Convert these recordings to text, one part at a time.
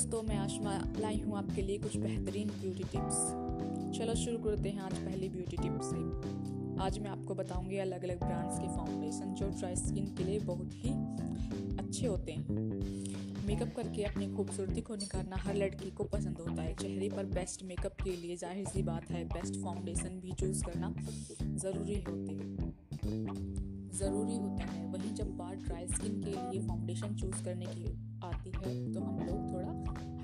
दोस्तों, मैं आशमा लाई हूँ आपके लिए कुछ बेहतरीन ब्यूटी टिप्स चलो शुरू करते हैं आज पहली ब्यूटी टिप से। आज मैं आपको बताऊँगी अलग अलग ब्रांड्स के फाउंडेशन जो ड्राई स्किन के लिए बहुत ही अच्छे होते हैं। मेकअप करके अपनी खूबसूरती को निखारना हर लड़की को पसंद होता है। चेहरे पर बेस्ट मेकअप के लिए ज़ाहिर सी बात है बेस्ट फाउंडेशन भी चूज़ करना ज़रूरी होती है। ज़रूरी होता है। वहीं जब बात ड्राई स्किन के लिए फाउंडेशन चूज़ करने की आती है तो हम लोग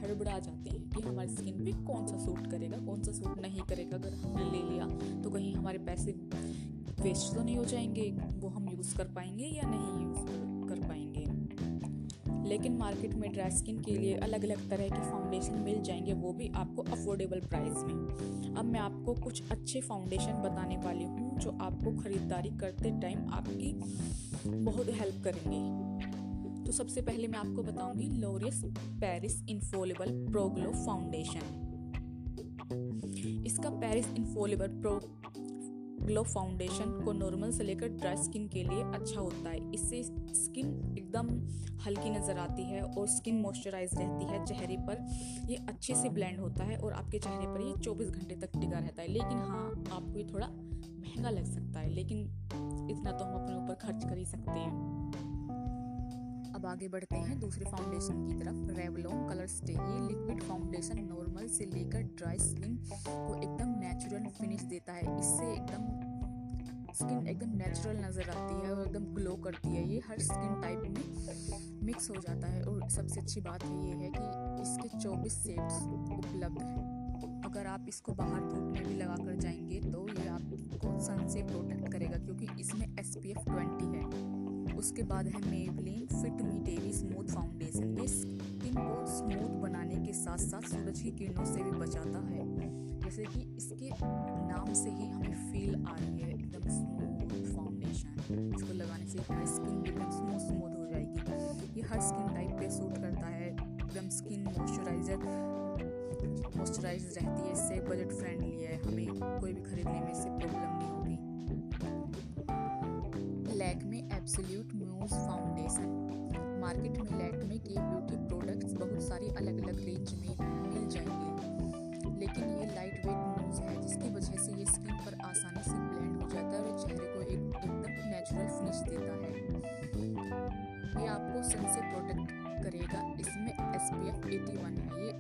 हड़बड़ा जाते हैं कि हमारी स्किन पे कौन सा सूट करेगा, कौन सा सूट नहीं करेगा अगर हमने ले लिया तो कहीं हमारे पैसे वेस्ट तो नहीं हो जाएँगे, वो हम यूज़ कर पाएँगे या नहीं यूज़ कर पाएँगे। लेकिन मार्केट में ड्राई स्किन के लिए अलग अलग तरह के फाउंडेशन मिल जाएँगे, वो भी आपको अफोर्डेबल प्राइस में। अब मैं आपको कुछ अच्छे फाउंडेशन बताने वाली हूँ, जो आपको ख़रीदारी करते टाइम आपकी बहुत हेल्प करेंगे। तो सबसे पहले मैं आपको बताऊँगी L'Oreal's Paris infallible pro glow foundation इसका Paris infallible pro glow foundation को नॉर्मल से लेकर ड्राई स्किन के लिए अच्छा होता है। इससे स्किन एकदम हल्की नज़र आती है और स्किन मॉइस्चराइज रहती है चेहरे पर। ये अच्छे से ब्लेंड होता है और आपके चेहरे पर ये 24 घंटे तक टिका रहता है। लेकिन हाँ आपको ये थोड़ा महँगा लग सकता है, लेकिन इतना तो हम अपने ऊपर खर्च कर ही सकते हैं। आगे बढ़ते हैं दूसरे फाउंडेशन की तरफ़ रेवलोन कलर स्टे ये लिक्विड फाउंडेशन नॉर्मल से लेकर ड्राई स्किन को एकदम नेचुरल फिनिश देता है। इससे एकदम स्किन एकदम नेचुरल नज़र आती है और एकदम ग्लो करती है। ये हर स्किन टाइप में मिक्स हो जाता है और सबसे अच्छी बात ये है कि इसके 24 सेट्स उपलब्ध हैं। अगर आप इसको बाहर धूप में भी लगा कर जाएँगे तो ये आपको सन से प्रोटेक्ट करेगा क्योंकि इसमें एस पी एफ़ ट्वेंटी है। उसके बाद है Maybelline fit me dewy smooth foundation ये स्किन को स्मूथ बनाने के साथ साथ सूरज की किरणों से भी बचाता है। जैसे कि इसके नाम से ही हमें फील आ रही है एकदम स्मूथ फाउंडेशन इसको लगाने से हमारी स्किन एकदम स्मूथ स्मूथ हो जाएगी। ये हर स्किन टाइप पे सूट करता है। एकदम स्किन मॉइस्चराइजर मॉइस्चराइज रहती है, इससे बजट फ्रेंडली है। हमें कोई भी खरीदने में इससे प्रॉब्लम नहीं एब्सोल्यूट म्यूज फाउंडेशन मार्केट में लैक्मे के ब्यूटी प्रोडक्ट्स बहुत सारी अलग अलग रेंज में मिल जाएँगे। लेकिन ये लाइट वेट म्यूज है, जिसकी वजह से ये स्किन पर आसानी से ब्लेंड हो जाता है और चेहरे को एक एकदम नेचुरल फिनिश देता है। ये आपको सन से प्रोटेक्ट करेगा। इसमें S P F eighty one है। ये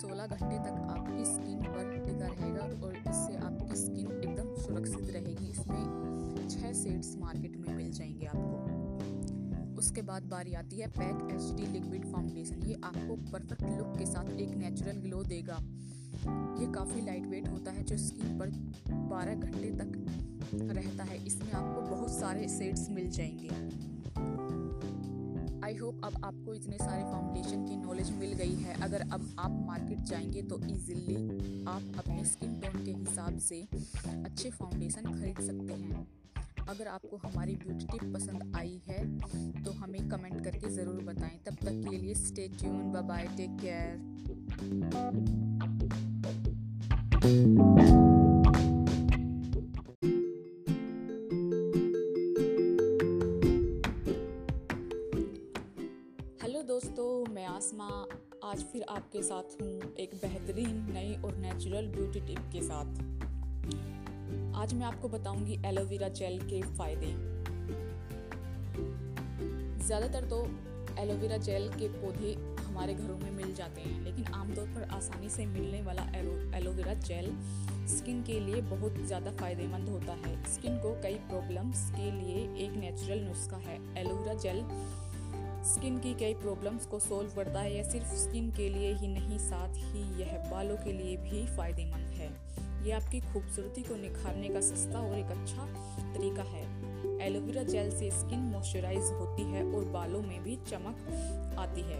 16 घंटे तक आपकी स्किन पर टिका रहेगा और इससे आपकी स्किन एकदम सुरक्षित रहेगी। इसमें छह सेट्स मार्केट में जाएँगे आपको। उसके बाद बारी आती है Pac H D liquid foundation. ये आपको परफेक्ट लुक के साथ एक नेचुरल ग्लो देगा। ये काफ़ी लाइट वेट होता है, जो स्किन पर 12 घंटे तक रहता है। इसमें आपको बहुत सारे सेट्स मिल जाएँगे। आई होप अब आपको इतने सारे फाउंडेशन की नॉलेज मिल गई है। अगर अब आप मार्केट जाएँगे तो इजीली आप अपने स्किन टोन के हिसाब से अच्छे फाउंडेशन खरीद सकते हैं। अगर आपको हमारी ब्यूटी टिप पसंद आई है तो हमें कमेंट करके ज़रूर बताएँ। तब तक के लिए stay tune bye take care hello दोस्तों, मैं आसमा। आज फिर आपके साथ हूँ एक बेहतरीन नई और नेचुरल ब्यूटी टिप के साथ। आज मैं आपको बताऊँगी एलोवेरा जेल के फ़ायदे। ज़्यादातर तो एलोवेरा जेल के पौधे हमारे घरों में मिल जाते हैं, लेकिन आमतौर पर आसानी से मिलने वाला एलोवेरा जेल स्किन के लिए बहुत ज़्यादा फ़ायदेमंद होता है। स्किन को कई प्रॉब्लम्स के लिए एक नेचुरल नुस्खा है। एलोवेरा जेल स्किन की कई प्रॉब्लम्स को सोल्व करता है यह सिर्फ़ स्किन के लिए ही नहीं, साथ ही यह बालों के लिए भी फ़ायदेमंद है। ये आपकी खूबसूरती को निखारने का सस्ता और एक अच्छा तरीका है। एलोवेरा जेल से स्किन मॉइस्चराइज होती है और बालों में भी चमक आती है।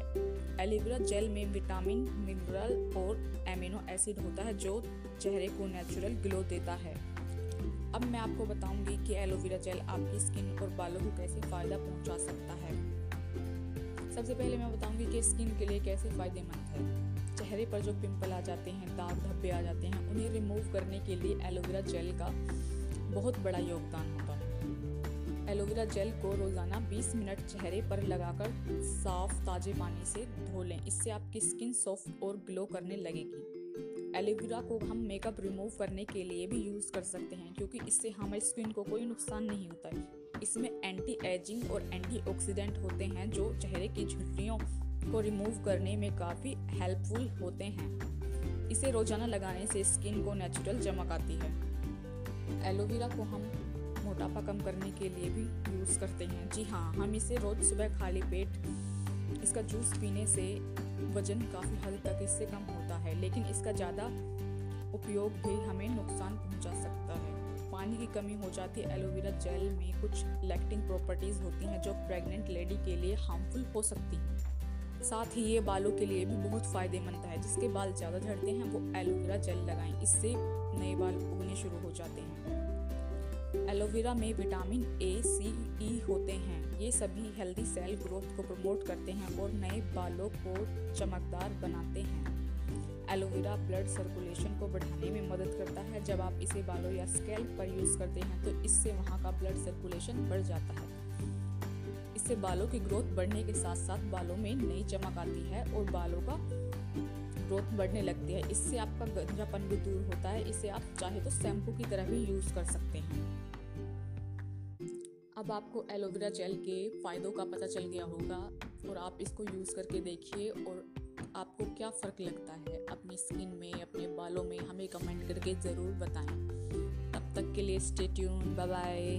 एलोवेरा जेल में विटामिन, मिनरल और एमिनो एसिड होता है जो चेहरे को नेचुरल ग्लो देता है। अब मैं आपको बताऊँगी कि एलोवेरा जेल आपकी स्किन और बालों को कैसे फ़ायदा पहुँचा सकता है। सबसे पहले मैं बताऊँगी कि स्किन के लिए कैसे फ़ायदेमंद है। चेहरे पर जो पिंपल आ जाते हैं, दाग धब्बे आ जाते हैं, उन्हें रिमूव करने के लिए एलोवेरा जेल का बहुत बड़ा योगदान होता है। एलोवेरा जेल को रोज़ाना 20 मिनट चेहरे पर लगाकर साफ़, ताज़े पानी से धो लें। इससे आपकी स्किन सॉफ्ट और ग्लो करने लगेगी। एलोवेरा को हम मेकअप रिमूव करने के लिए भी यूज़ कर सकते हैं, क्योंकि इससे हमारी स्किन को कोई नुकसान नहीं होता है। इसमें एंटी एजिंग और एंटी ऑक्सीडेंट होते हैं, जो चेहरे की झुर्रियों को रिमूव करने में काफ़ी हेल्पफुल होते हैं। इसे रोज़ाना लगाने से स्किन को नेचुरल चमक आती है एलोवेरा को हम मोटापा कम करने के लिए भी यूज़ करते हैं। जी हाँ हम इसे रोज़ सुबह खाली पेट इसका जूस पीने से वज़न काफ़ी हद तक इससे कम होता है, लेकिन इसका ज़्यादा उपयोग भी हमें नुकसान पहुँचा सकता है। पानी की कमी हो जाती है। एलोवेरा जेल में कुछ लैक्टिंग प्रॉपर्टीज़ होती हैं जो प्रेग्नेंट लेडी के लिए हार्मफुल हो सकती हैं। साथ ही ये बालों के लिए भी बहुत फ़ायदेमंद है। जिसके बाल ज़्यादा झड़ते हैं, वो एलोवेरा जेल लगाएँ। इससे नए बाल उगने शुरू हो जाते हैं। एलोवेरा में विटामिन ए सी ई होते हैं। ये सभी हेल्दी सेल ग्रोथ को प्रमोट करते हैं और नए बालों को चमकदार बनाते हैं। एलोवेरा ब्लड सर्कुलेशन को बढ़ाने में मदद करता है। जब आप इसे बालों या स्कैल्प पर यूज़ करते हैं तो इससे वहाँ का ब्लड सर्कुलेशन बढ़ जाता है। इससे बालों की ग्रोथ बढ़ने के साथ साथ बालों में नई चमक आती है और बालों का ग्रोथ बढ़ने लगती है। इससे आपका गंजापन भी दूर होता है। इसे आप चाहे तो शैम्पू की तरह भी यूज़ कर सकते हैं। अब आपको एलोवेरा जेल के फ़ायदों का पता चल गया होगा और आप इसको यूज़ करके देखिए और आपको क्या फ़र्क लगता है। अपनी स्किन में, अपने बालों में हमें कमेंट करके ज़रूर बताएँ। तब तक के लिए स्टे ट्यून बाय